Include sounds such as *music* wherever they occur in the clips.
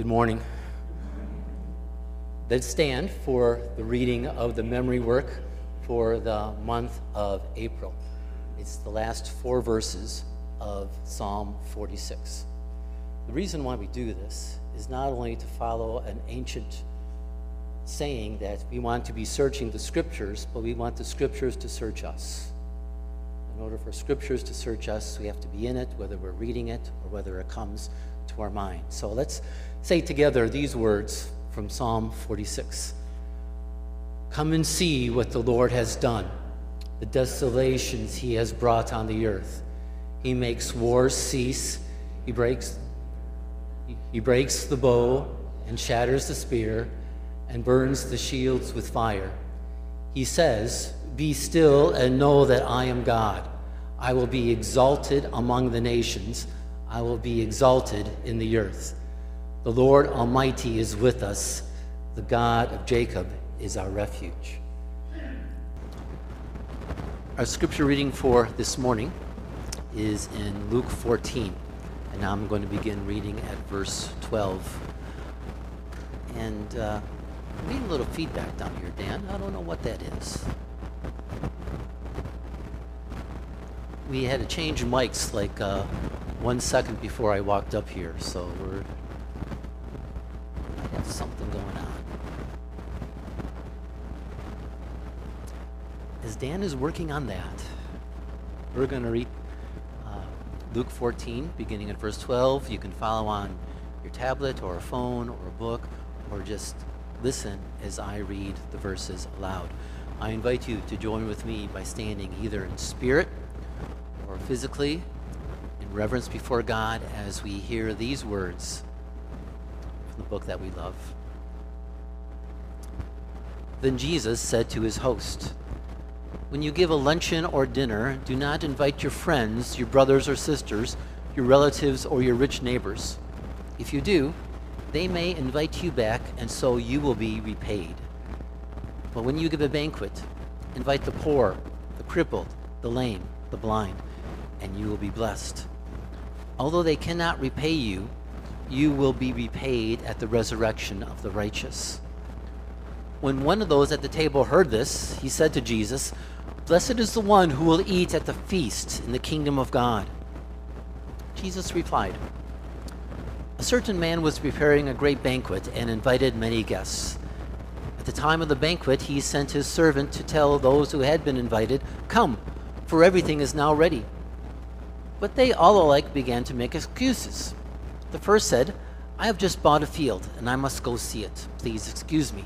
Good morning. Let's stand for the reading of the memory work for the month of April. It's the last four verses of Psalm 46. The reason why we do this is not only to follow an ancient saying that we want to be searching the scriptures, but we want the scriptures to search us. In order for scriptures to search us, we have to be in it, whether we're reading it or whether it comes to our mind. So let's say together these words from Psalm 46 Come and see what the Lord has done, the desolations he has brought on the earth. He makes wars cease, he breaks, he breaks the bow and shatters the spear and burns the shields with fire. He says, Be still and know that I am God. I will be exalted among the nations, I will be exalted in the earth. The Lord Almighty is with us. The God of Jacob is our refuge. Our scripture reading for this morning is in Luke 14. And now I'm going to begin reading at verse 12. And uh, I'm getting a little feedback down here, Dan. I don't know what that is. We had to change mics like uh, one second before I walked up here, so we're I got something going on. As Dan is working on that, we're going to read uh, Luke 14, beginning at verse 12. You can follow on your tablet or a phone or a book, or just listen as I read the verses aloud. I invite you to join with me by standing either in spirit or physically reverence before God as we hear these words from the book that we love. Then Jesus said to his host, When you give a luncheon or dinner, do not invite your friends, your brothers or sisters, your relatives, or your rich neighbors. If you do, they may invite you back, and so you will be repaid. But when you give a banquet, invite the poor, the crippled, the lame, the blind, and you will be blessed. Although they cannot repay you, you will be repaid at the resurrection of the righteous. When one of those at the table heard this, he said to Jesus, Blessed is the one who will eat at the feast in the kingdom of God. Jesus replied, A certain man was preparing a great banquet and invited many guests. At the time of the banquet, he sent his servant to tell those who had been invited, Come, for everything is now ready. But they all alike began to make excuses. The first said, I have just bought a field and I must go see it. Please excuse me.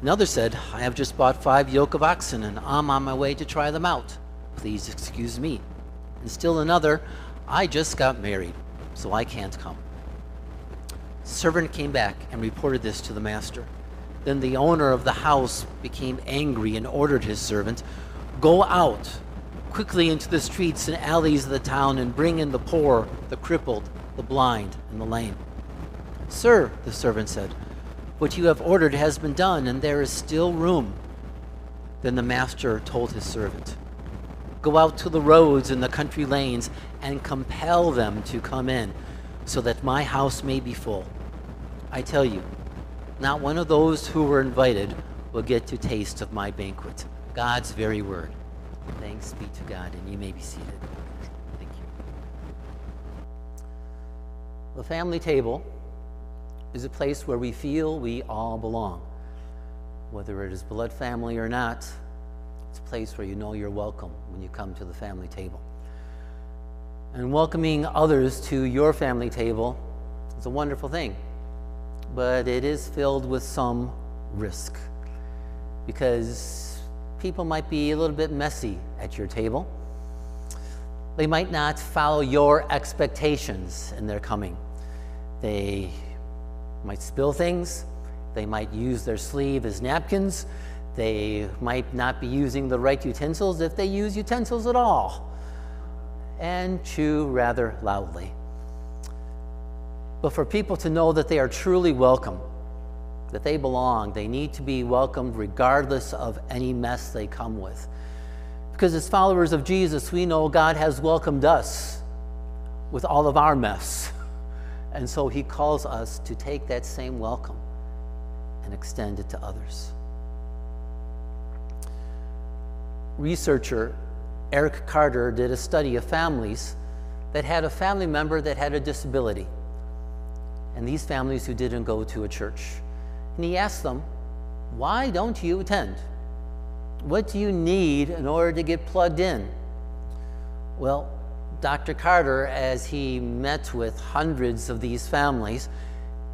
Another said, I have just bought five yoke of oxen and I'm on my way to try them out. Please excuse me. And still another, I just got married, so I can't come. The servant came back and reported this to the master. Then the owner of the house became angry and ordered his servant, Go out quickly into the streets and alleys of the town and bring in the poor, the crippled, the blind, and the lame. Sir, the servant said, what you have ordered has been done, and there is still room. Then the master told his servant, Go out to the roads and the country lanes and compel them to come in, so that my house may be full. I tell you, not one of those who were invited will get to taste of my banquet. God's very word. Thanks be to God, and you may be seated. Thank you. The family table is a place where we feel we all belong. Whether it is blood family or not, it's a place where you know you're welcome when you come to the family table. And welcoming others to your family table is a wonderful thing, but it is filled with some risk because people might be a little bit messy at your table. They might not follow your expectations in their coming. They might spill things. They might use their sleeve as napkins. They might not be using the right utensils if they use utensils at all. And chew rather loudly. But for people to know that they are truly welcome, that they belong, they need to be welcomed regardless of any mess they come with. Because as followers of Jesus, we know God has welcomed us with all of our mess *laughs* And so he calls us to take that same welcome and extend it to others. Researcher Eric Carter did a study of families that had a family member that had a disability, and these families who didn't go to a church. And he asked them, Why don't you attend? What do you need in order to get plugged in? Well, Dr. Carter, as he met with hundreds of these families,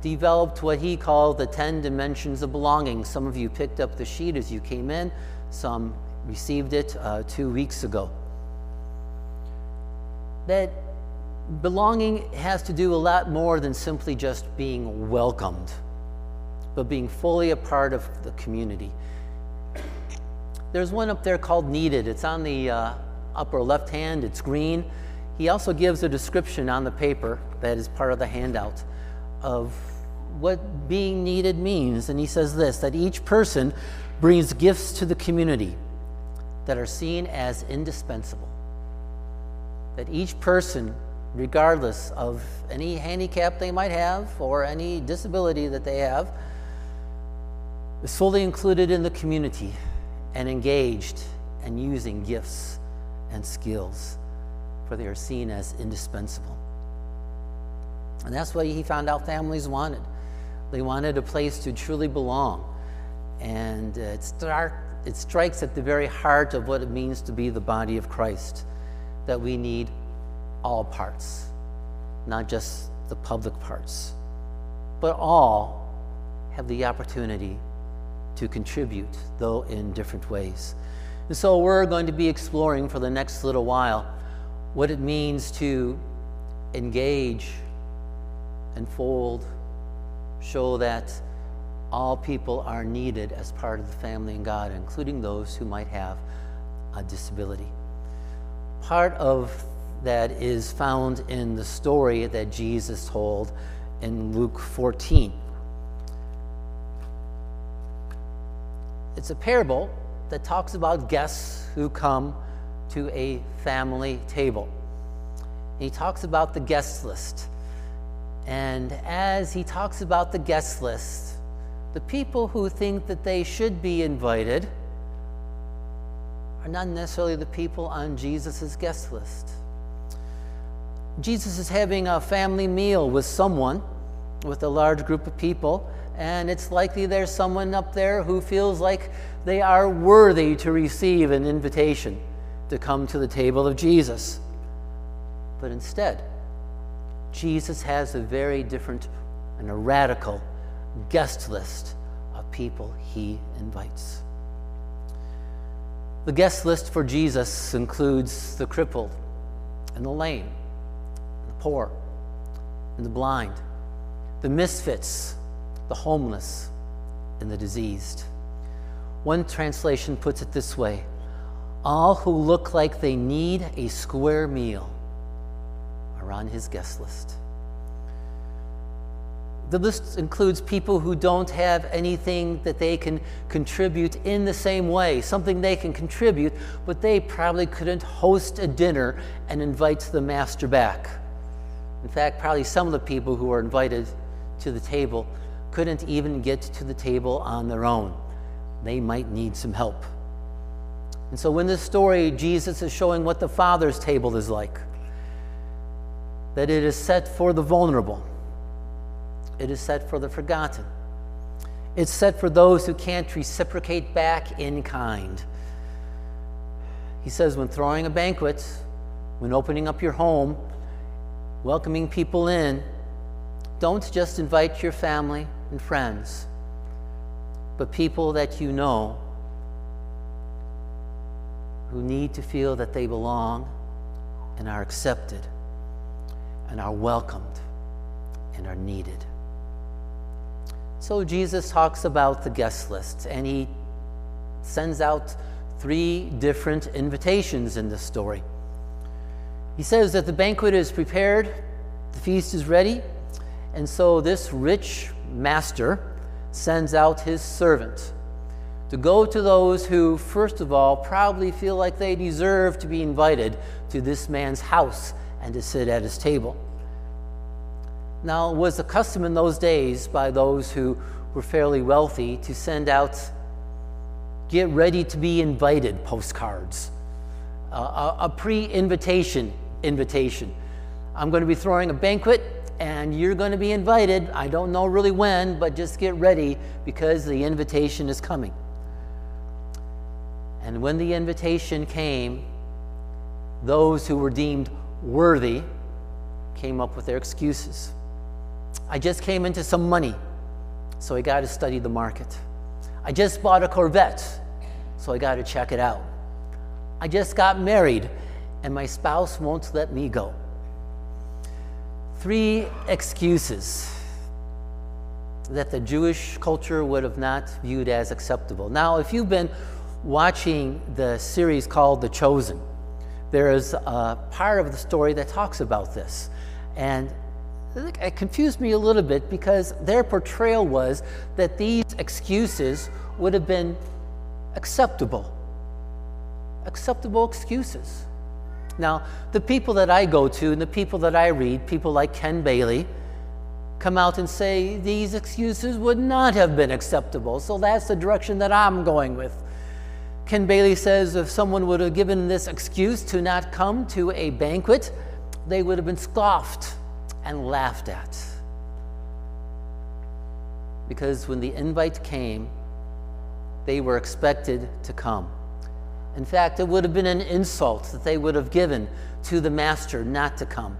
developed what he called the 10 dimensions of belonging. Some of you picked up the sheet as you came in, some received it uh, two weeks ago. That belonging has to do a lot more than simply just being welcomed, but being fully a part of the community. There's one up there called Needed. It's on the uh, upper left hand, it's green. He also gives a description on the paper that is part of the handout of what being needed means. And he says this that each person brings gifts to the community that are seen as indispensable. That each person, regardless of any handicap they might have or any disability that they have, is fully included in the community and engaged and using gifts and skills, for they are seen as indispensable. And that's what he found out families wanted. They wanted a place to truly belong. And uh, it, start, it strikes at the very heart of what it means to be the body of Christ that we need all parts, not just the public parts, but all have the opportunity to contribute, though in different ways. And so we're going to be exploring for the next little while what it means to engage, unfold, show that all people are needed as part of the family in God, including those who might have a disability. Part of that is found in the story that Jesus told in Luke 14. It's a parable that talks about guests who come to a family table. He talks about the guest list. And as he talks about the guest list, the people who think that they should be invited are not necessarily the people on Jesus' guest list. Jesus is having a family meal with someone, with a large group of people, and it's likely there's someone up there who feels like they are worthy to receive an invitation to come to the table of Jesus. But instead, Jesus has a very different and a radical guest list of people he invites. The guest list for Jesus includes the crippled and the lame, and the poor and the blind, the misfits the homeless, and the diseased. One translation puts it this way All who look like they need a square meal are on his guest list. The list includes people who don't have anything that they can contribute in the same way, something they can contribute, but they probably couldn't host a dinner and invite the master back. In fact, probably some of the people who are invited to the table couldn't even get to the table on their own. They might need some help. And so, in this story, Jesus is showing what the Father's table is like that it is set for the vulnerable, it is set for the forgotten, it's set for those who can't reciprocate back in kind. He says, when throwing a banquet, when opening up your home, welcoming people in, don't just invite your family and friends, but people that you know who need to feel that they belong and are accepted and are welcomed and are needed. So Jesus talks about the guest list and he sends out three different invitations in this story. He says that the banquet is prepared, the feast is ready, and so this rich master sends out his servant to go to those who, first of all, probably feel like they deserve to be invited to this man's house and to sit at his table. Now, it was a custom in those days by those who were fairly wealthy to send out get ready to be invited postcards, uh, a, a pre invitation invitation. I'm going to be throwing a banquet and you're going to be invited. I don't know really when, but just get ready because the invitation is coming. And when the invitation came, those who were deemed worthy came up with their excuses. I just came into some money, so I got to study the market. I just bought a Corvette, so I got to check it out. I just got married, and my spouse won't let me go. Three excuses that the Jewish culture would have not viewed as acceptable. Now, if you've been watching the series called The Chosen, there is a part of the story that talks about this. And it confused me a little bit because their portrayal was that these excuses would have been acceptable. Acceptable excuses. Now, the people that I go to and the people that I read, people like Ken Bailey, come out and say these excuses would not have been acceptable. So that's the direction that I'm going with. Ken Bailey says if someone would have given this excuse to not come to a banquet, they would have been scoffed and laughed at. Because when the invite came, they were expected to come. In fact, it would have been an insult that they would have given to the master not to come.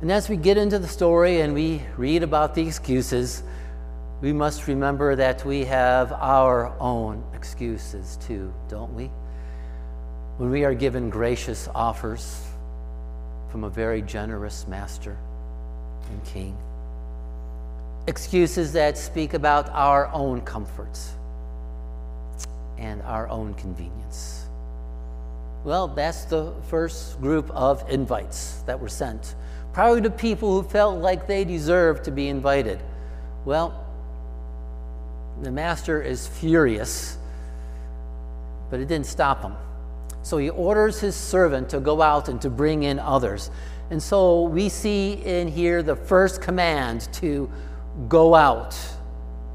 And as we get into the story and we read about the excuses, we must remember that we have our own excuses too, don't we? When we are given gracious offers from a very generous master and king. Excuses that speak about our own comforts and our own convenience. Well, that's the first group of invites that were sent, probably to people who felt like they deserved to be invited. Well, the master is furious, but it didn't stop him. So he orders his servant to go out and to bring in others. And so we see in here the first command to go out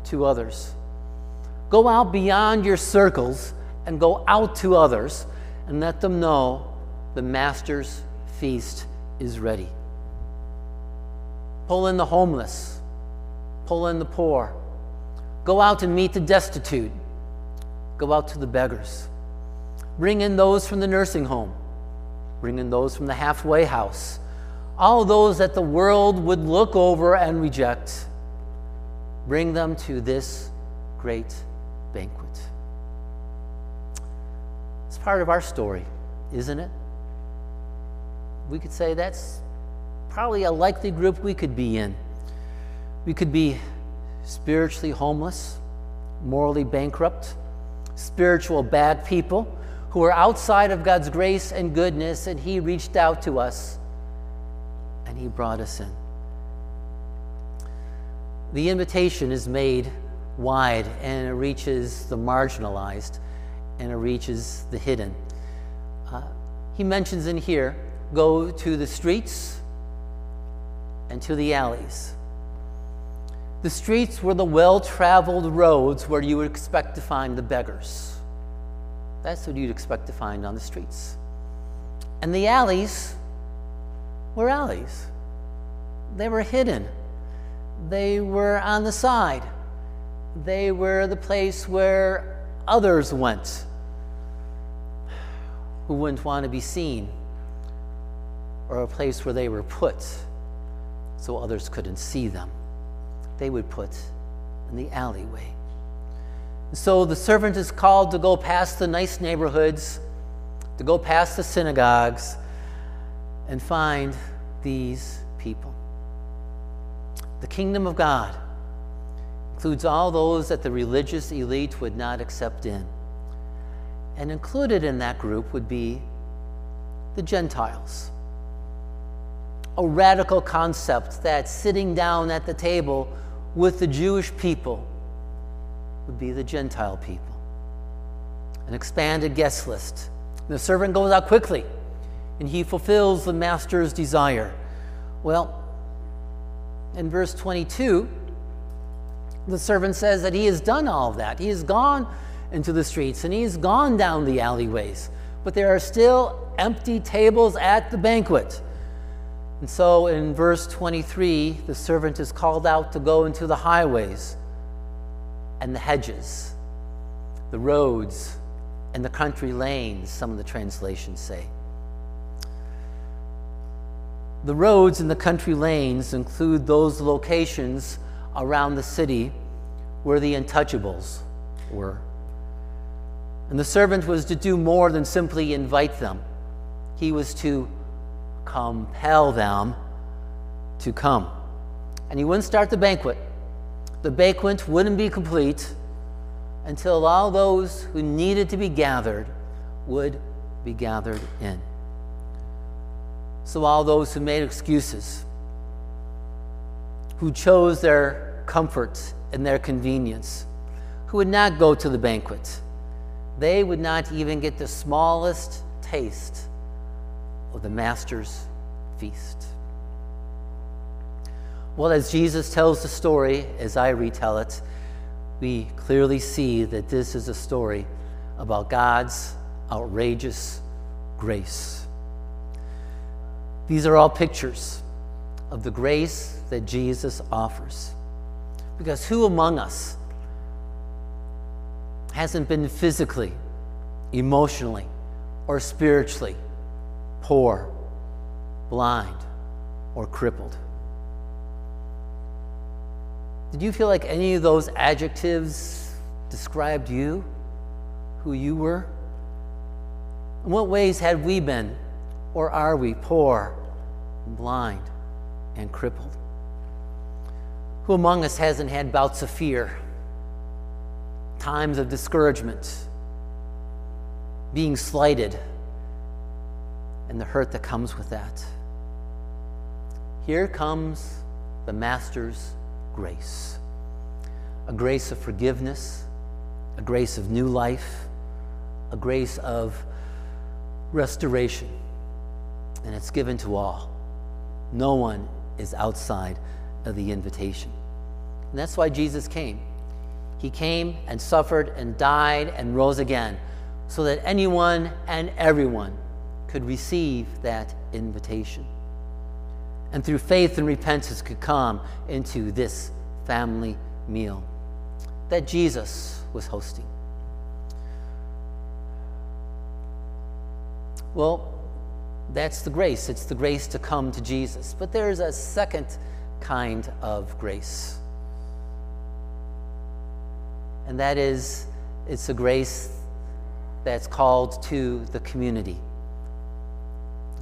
to others. Go out beyond your circles and go out to others and let them know the master's feast is ready. Pull in the homeless, pull in the poor. Go out and meet the destitute. Go out to the beggars. Bring in those from the nursing home. Bring in those from the halfway house. All those that the world would look over and reject. Bring them to this great banquet. It's part of our story, isn't it? We could say that's probably a likely group we could be in. We could be spiritually homeless, morally bankrupt, spiritual bad people who are outside of God's grace and goodness, and He reached out to us and He brought us in. The invitation is made wide and it reaches the marginalized and it reaches the hidden. Uh, he mentions in here go to the streets and to the alleys. The streets were the well traveled roads where you would expect to find the beggars. That's what you'd expect to find on the streets. And the alleys were alleys, they were hidden, they were on the side, they were the place where others went who wouldn't want to be seen, or a place where they were put so others couldn't see them. They would put in the alleyway. So the servant is called to go past the nice neighborhoods, to go past the synagogues, and find these people. The kingdom of God includes all those that the religious elite would not accept in. And included in that group would be the Gentiles. A radical concept that sitting down at the table with the Jewish people would be the Gentile people. An expanded guest list. The servant goes out quickly and he fulfills the master's desire. Well, in verse 22, the servant says that he has done all of that. He has gone into the streets and he's gone down the alleyways, but there are still empty tables at the banquet. And so in verse 23, the servant is called out to go into the highways and the hedges, the roads and the country lanes, some of the translations say. The roads and the country lanes include those locations around the city where the untouchables were. And the servant was to do more than simply invite them, he was to compel them to come. And he wouldn't start the banquet. The banquet wouldn't be complete until all those who needed to be gathered would be gathered in. So, all those who made excuses, who chose their comfort and their convenience, who would not go to the banquet, they would not even get the smallest taste of the Master's feast. Well, as Jesus tells the story, as I retell it, we clearly see that this is a story about God's outrageous grace. These are all pictures of the grace that Jesus offers. Because who among us hasn't been physically, emotionally, or spiritually poor, blind, or crippled? Did you feel like any of those adjectives described you, who you were? In what ways had we been, or are we, poor, blind, and crippled? Who among us hasn't had bouts of fear, times of discouragement, being slighted? and the hurt that comes with that. Here comes the Master's grace a grace of forgiveness, a grace of new life, a grace of restoration. And it's given to all. No one is outside of the invitation. And that's why Jesus came. He came and suffered and died and rose again so that anyone and everyone could receive that invitation. And through faith and repentance could come into this family meal that Jesus was hosting. Well, that's the grace. It's the grace to come to Jesus. But there's a second kind of grace. And that is, it's a grace that's called to the community.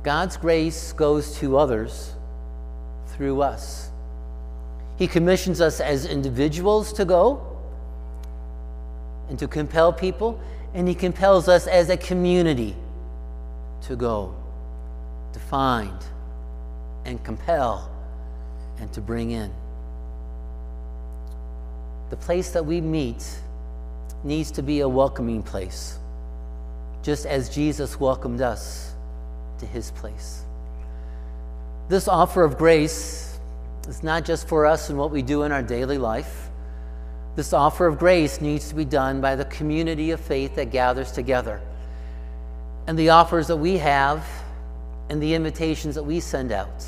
God's grace goes to others through us. He commissions us as individuals to go and to compel people, and He compels us as a community to go, to find and compel and to bring in. The place that we meet needs to be a welcoming place, just as Jesus welcomed us to his place. This offer of grace is not just for us and what we do in our daily life. This offer of grace needs to be done by the community of faith that gathers together. And the offers that we have and the invitations that we send out,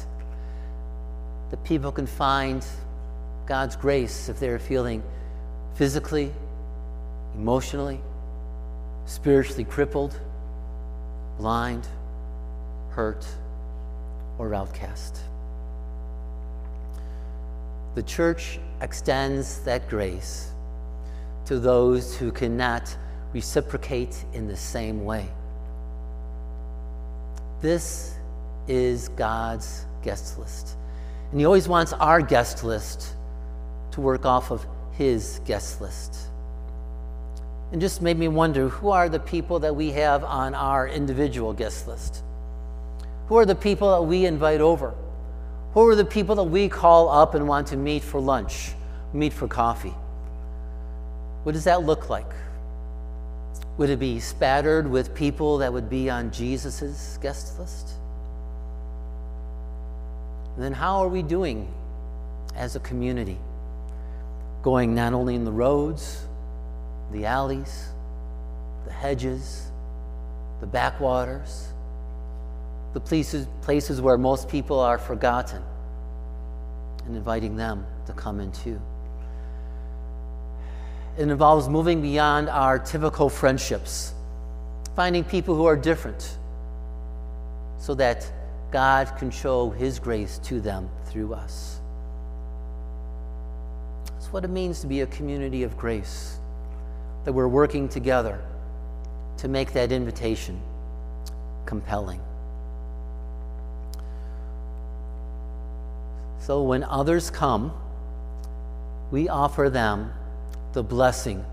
that people can find God's grace if they're feeling physically, emotionally, spiritually crippled, blind hurt, or outcast. The church extends that grace to those who cannot reciprocate in the same way. This is God's guest list. And He always wants our guest list to work off of His guest list. And just made me wonder who are the people that we have on our individual guest list? Who are the people that we invite over? Who are the people that we call up and want to meet for lunch, meet for coffee? What does that look like? Would it be spattered with people that would be on Jesus' guest list? And then how are we doing as a community? Going not only in the roads, the alleys, the hedges, the backwaters, the places, places where most people are forgotten, and inviting them to come in too. It involves moving beyond our typical friendships, finding people who are different, so that God can show His grace to them through us. That's what it means to be a community of grace, that we're working together to make that invitation compelling. So when others come, we offer them the blessing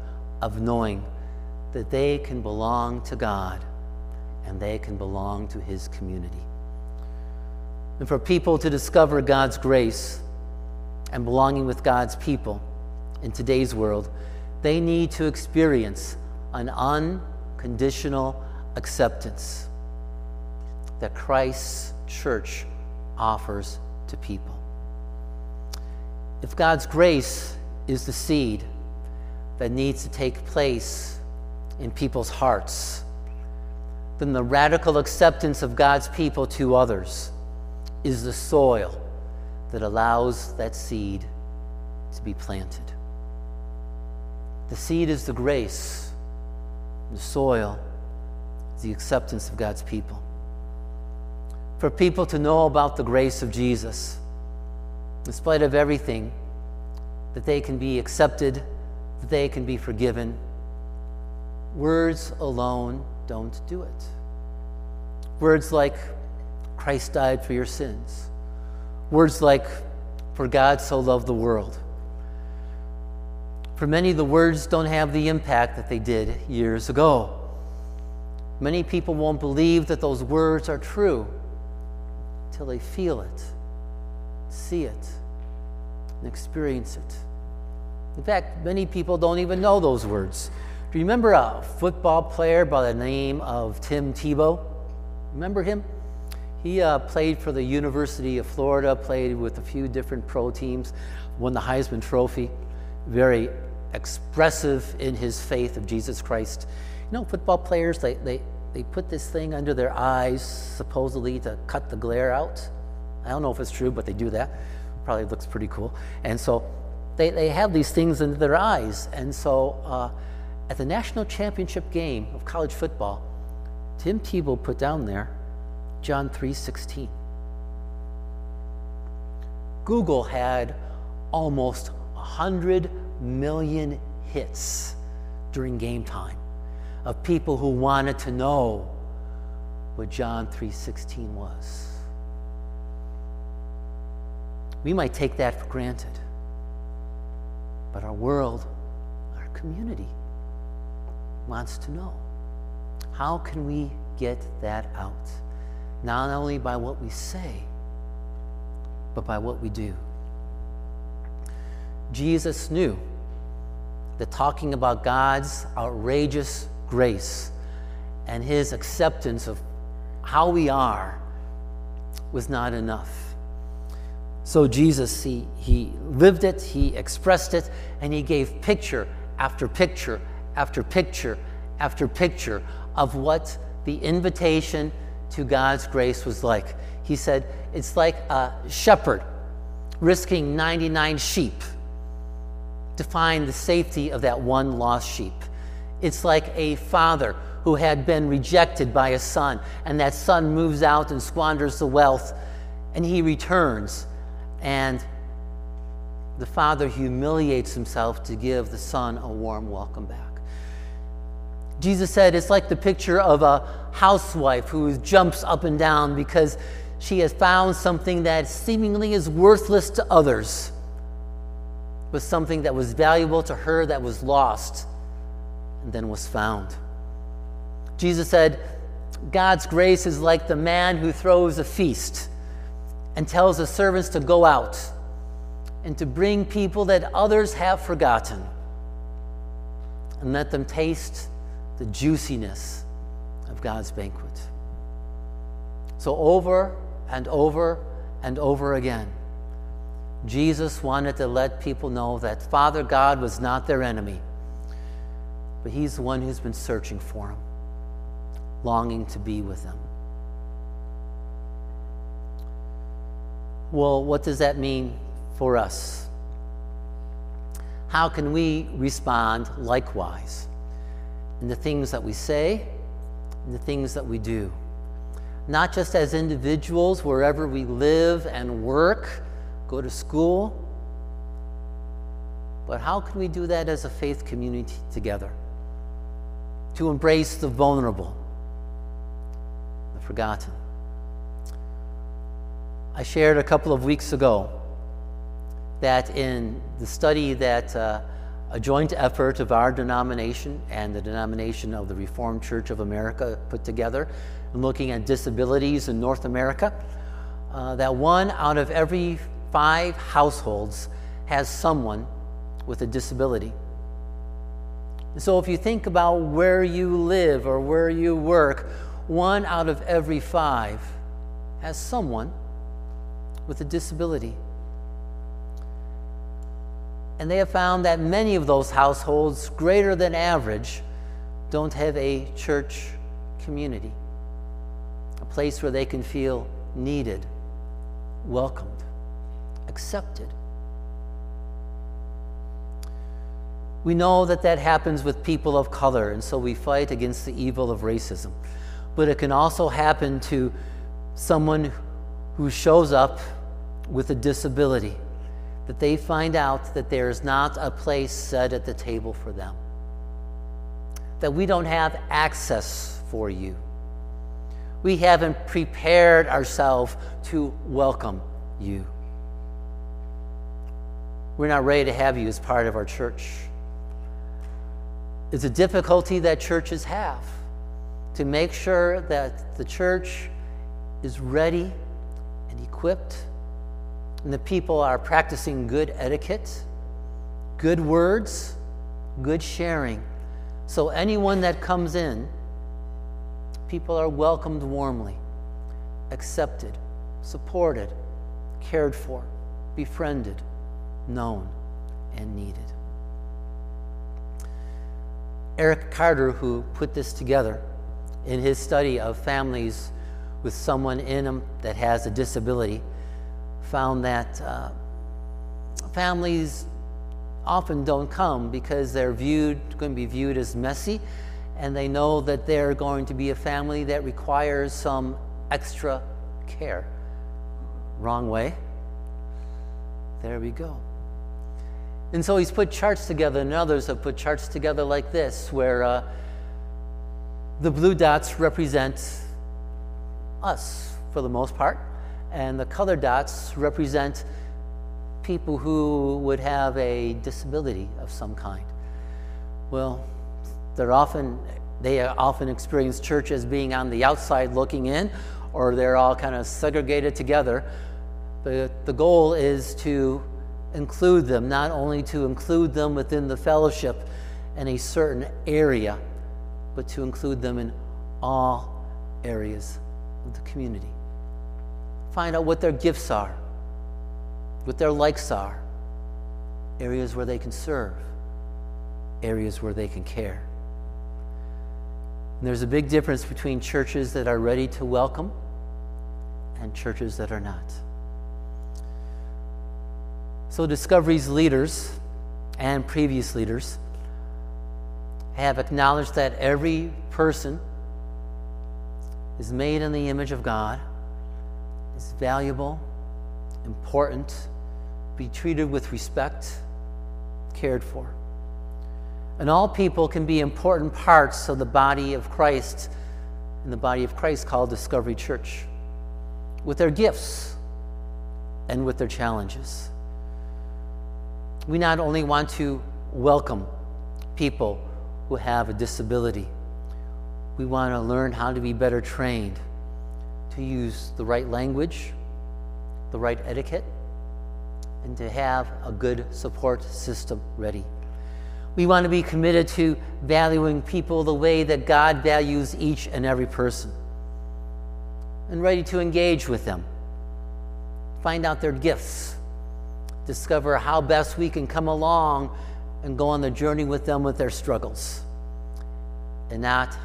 of knowing that they can belong to God and they can belong to His community. And for people to discover God's grace and belonging with God's people in today's world, they need to experience an unconditional acceptance that Christ's church offers to people. If God's grace is the seed that needs to take place in people's hearts, then the radical acceptance of God's people to others is the soil that allows that seed to be planted. The seed is the grace, the soil is the acceptance of God's people. For people to know about the grace of Jesus, in spite of everything, that they can be accepted, that they can be forgiven. Words alone don't do it. Words like, Christ died for your sins. Words like, for God so loved the world. For many, the words don't have the impact that they did years ago. Many people won't believe that those words are true until they feel it see it and experience it. In fact, many people don't even know those words. Do you remember a football player by the name of Tim Tebow? Remember him? He uh, played for the University of Florida, played with a few different pro teams, won the Heisman Trophy. Very expressive in his faith of Jesus Christ. You know, football players, they, they, they put this thing under their eyes, supposedly to cut the glare out. I don't know if it's true, but they do that. Probably looks pretty cool. And so they, they have these things in their eyes. And so uh, at the national championship game of college football, Tim Tebow put down there John 3:16. Google had almost 100 million hits during game time of people who wanted to know what John 3:16 was. We might take that for granted. But our world, our community, wants to know. How can we get that out? Not only by what we say, but by what we do. Jesus knew that talking about God's outrageous grace and his acceptance of how we are was not enough. So Jesus, he, he lived it, he expressed it, and he gave picture after picture after picture after picture of what the invitation to God's grace was like. He said, It's like a shepherd risking 99 sheep to find the safety of that one lost sheep. It's like a father who had been rejected by a son, and that son moves out and squanders the wealth, and he returns and the father humiliates himself to give the son a warm welcome back. Jesus said it's like the picture of a housewife who jumps up and down because she has found something that seemingly is worthless to others, but something that was valuable to her that was lost and then was found. Jesus said, God's grace is like the man who throws a feast and tells the servants to go out and to bring people that others have forgotten and let them taste the juiciness of God's banquet. So, over and over and over again. Jesus wanted to let people know that Father God was not their enemy, but He's the one who's been searching for them, longing to be with them. Well, what does that mean for us? How can we respond likewise in the things that we say, in the things that we do? Not just as individuals, wherever we live and work, go to school, but how can we do that as a faith community together? To embrace the vulnerable, the forgotten. I shared a couple of weeks ago that in the study that uh, a joint effort of our denomination and the denomination of the Reformed Church of America put together, looking at disabilities in North America, uh, that one out of every five households has someone with a disability. And so if you think about where you live or where you work, one out of every five has someone with a disability. And they have found that many of those households, greater than average, don't have a church community, a place where they can feel needed, welcomed, accepted. We know that that happens with people of color, and so we fight against the evil of racism. But it can also happen to someone who shows up with a disability, that they find out that there is not a place set at the table for them, that we don't have access for you. We haven't prepared ourselves to welcome you. We're not ready to have you as part of our church. It's a difficulty that churches have to make sure that the church is ready and equipped and the people are practicing good etiquette, good words, good sharing. So anyone that comes in, people are welcomed warmly, accepted, supported, cared for, befriended, known, and needed. Eric Carter, who put this together in his study of families with someone in them that has a disability, found that uh, families often don't come because they're viewed going to be viewed as messy and they know that they're going to be a family that requires some extra care. Wrong way. There we go. And so he's put charts together and others have put charts together like this where uh, the blue dots represent us for the most part and the color dots represent people who would have a disability of some kind. Well, they're often they often experience church as being on the outside looking in, or they're all kind of segregated together. But the goal is to include them, not only to include them within the fellowship in a certain area, but to include them in all areas of the community. Find out what their gifts are, what their likes are, areas where they can serve, areas where they can care. And there's a big difference between churches that are ready to welcome and churches that are not. So, Discovery's leaders and previous leaders have acknowledged that every person is made in the image of God is valuable, important, be treated with respect, cared for. And all people can be important parts of the body of Christ, in the body of Christ called Discovery Church, with their gifts and with their challenges. We not only want to welcome people who have a disability, we want to learn how to be better trained to use the right language, the right etiquette, and to have a good support system ready. We want to be committed to valuing people the way that God values each and every person and ready to engage with them, find out their gifts, discover how best we can come along and go on the journey with them with their struggles and not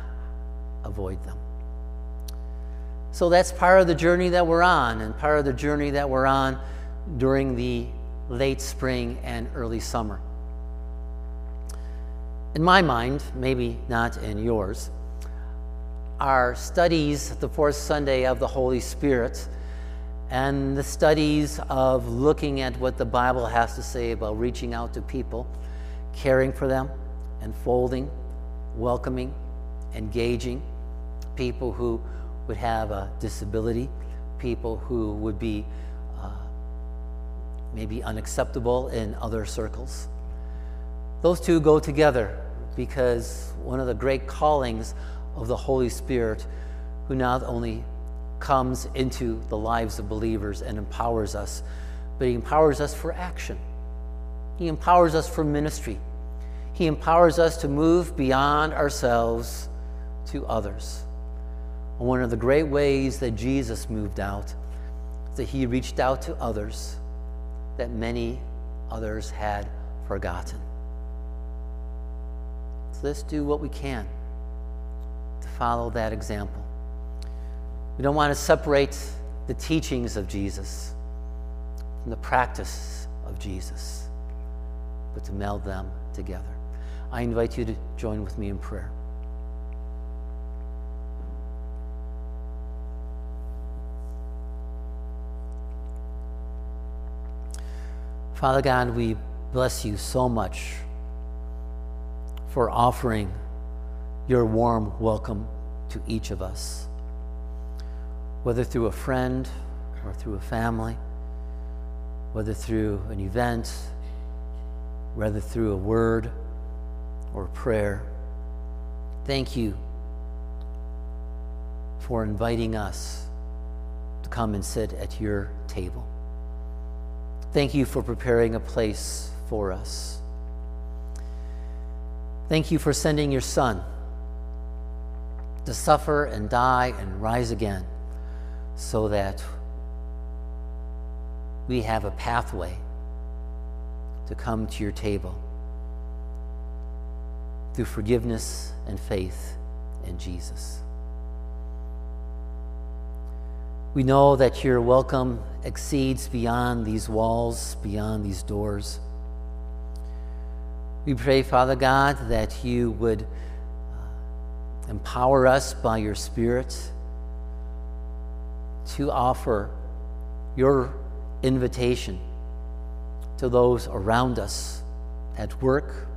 avoid them. So that's part of the journey that we're on, and part of the journey that we're on during the late spring and early summer. In my mind, maybe not in yours, our studies the fourth Sunday of the Holy Spirit and the studies of looking at what the Bible has to say about reaching out to people, caring for them, enfolding, welcoming, engaging people who would have a disability, people who would be uh, maybe unacceptable in other circles. Those two go together because one of the great callings of the Holy Spirit, who not only comes into the lives of believers and empowers us, but He empowers us for action. He empowers us for ministry. He empowers us to move beyond ourselves to others. One of the great ways that Jesus moved out is that He reached out to others that many others had forgotten. So let's do what we can to follow that example. We don't want to separate the teachings of Jesus from the practice of Jesus, but to meld them together. I invite you to join with me in prayer. Father God, we bless you so much for offering your warm welcome to each of us, whether through a friend or through a family, whether through an event, whether through a word or prayer. Thank you for inviting us to come and sit at your table. Thank you for preparing a place for us. Thank you for sending your Son to suffer and die and rise again so that we have a pathway to come to your table through forgiveness and faith in Jesus. We know that your welcome exceeds beyond these walls, beyond these doors. We pray, Father God, that you would uh, empower us by your Spirit to offer your invitation to those around us at work,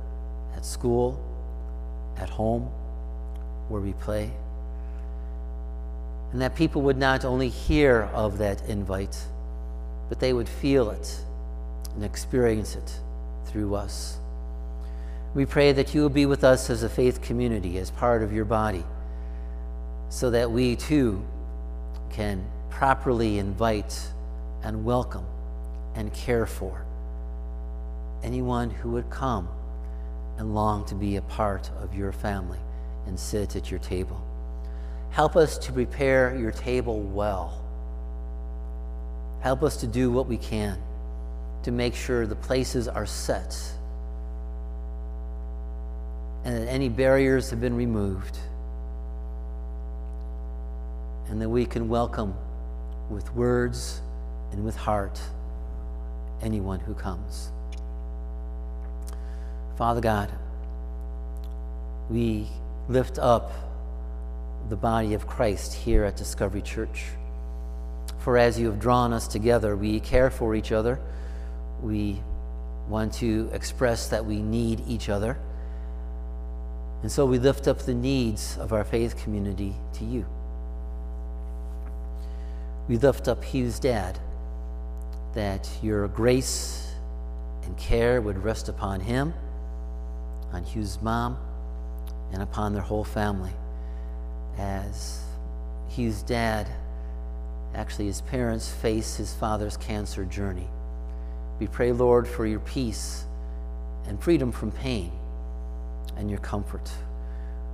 at school, at home, where we play. And that people would not only hear of that invite, but they would feel it and experience it through us. We pray that you will be with us as a faith community, as part of your body, so that we too can properly invite and welcome and care for anyone who would come and long to be a part of your family and sit at your table. Help us to prepare your table well. Help us to do what we can to make sure the places are set and that any barriers have been removed, and that we can welcome with words and with heart anyone who comes. Father God, we lift up the body of Christ here at Discovery Church. For as you have drawn us together, we care for each other. We want to express that we need each other. And so we lift up the needs of our faith community to you. We lift up Hugh's dad, that your grace and care would rest upon him, on Hugh's mom, and upon their whole family. As Hugh's dad, actually his parents, face his father's cancer journey. We pray, Lord, for your peace and freedom from pain and your comfort.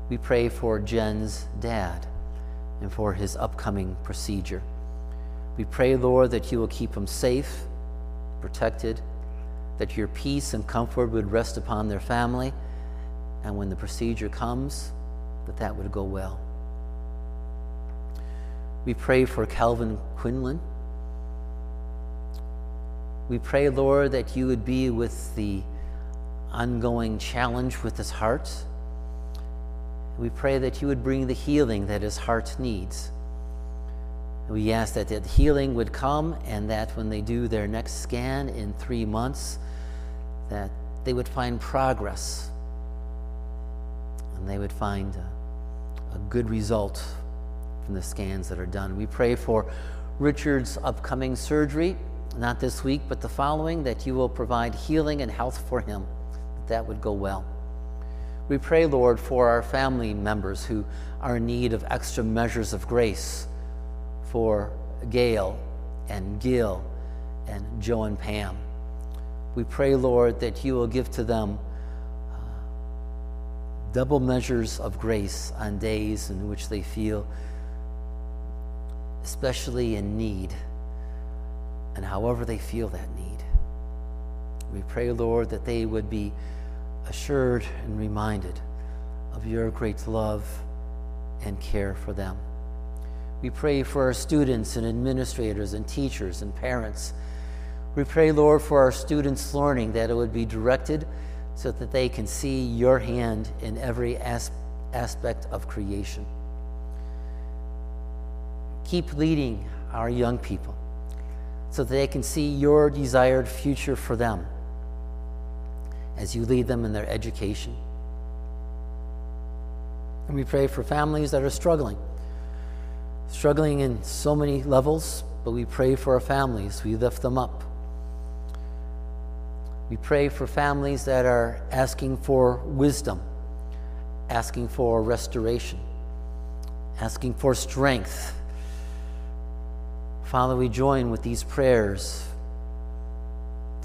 We pray for Jen's dad and for his upcoming procedure. We pray, Lord, that you will keep them safe, protected, that your peace and comfort would rest upon their family, and when the procedure comes, that that would go well. We pray for Calvin Quinlan. We pray, Lord, that you would be with the ongoing challenge with his heart. We pray that you would bring the healing that his heart needs. We ask that that healing would come and that when they do their next scan in three months, that they would find progress and they would find a, a good result from the scans that are done. We pray for Richard's upcoming surgery, not this week, but the following, that you will provide healing and health for him, that, that would go well. We pray, Lord, for our family members who are in need of extra measures of grace for Gail and Gil and Joe and Pam. We pray, Lord, that you will give to them uh, double measures of grace on days in which they feel especially in need and however they feel that need. We pray, Lord, that they would be assured and reminded of your great love and care for them. We pray for our students and administrators and teachers and parents. We pray, Lord, for our students' learning that it would be directed so that they can see your hand in every as- aspect of creation. Keep leading our young people so that they can see your desired future for them as you lead them in their education. And we pray for families that are struggling struggling in so many levels, but we pray for our families. We lift them up. We pray for families that are asking for wisdom, asking for restoration, asking for strength. Father, we join with these prayers.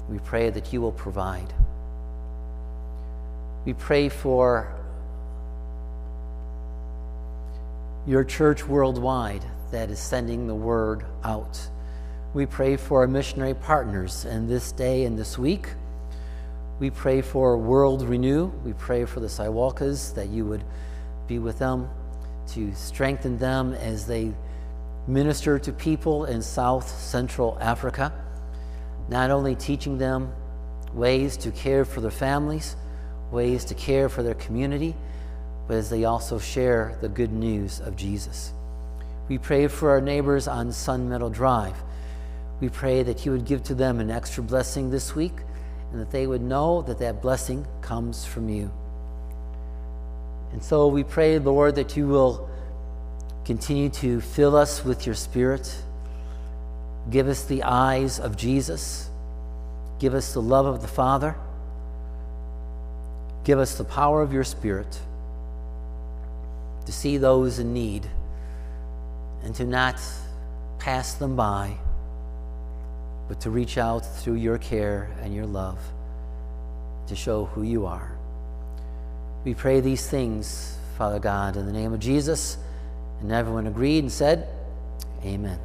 We pray that you will provide. We pray for your church worldwide that is sending the word out. We pray for our missionary partners in this day and this week. We pray for World Renew. We pray for the Saiwalkas that you would be with them to strengthen them as they minister to people in South Central Africa, not only teaching them ways to care for their families, ways to care for their community, but as they also share the good news of Jesus. We pray for our neighbors on Sun Meadow Drive. We pray that you would give to them an extra blessing this week and that they would know that that blessing comes from you. And so we pray, Lord, that you will continue to fill us with your Spirit. Give us the eyes of Jesus. Give us the love of the Father. Give us the power of your Spirit to see those in need and to not pass them by, but to reach out through your care and your love to show who you are. We pray these things, Father God, in the name of Jesus. And everyone agreed and said, Amen.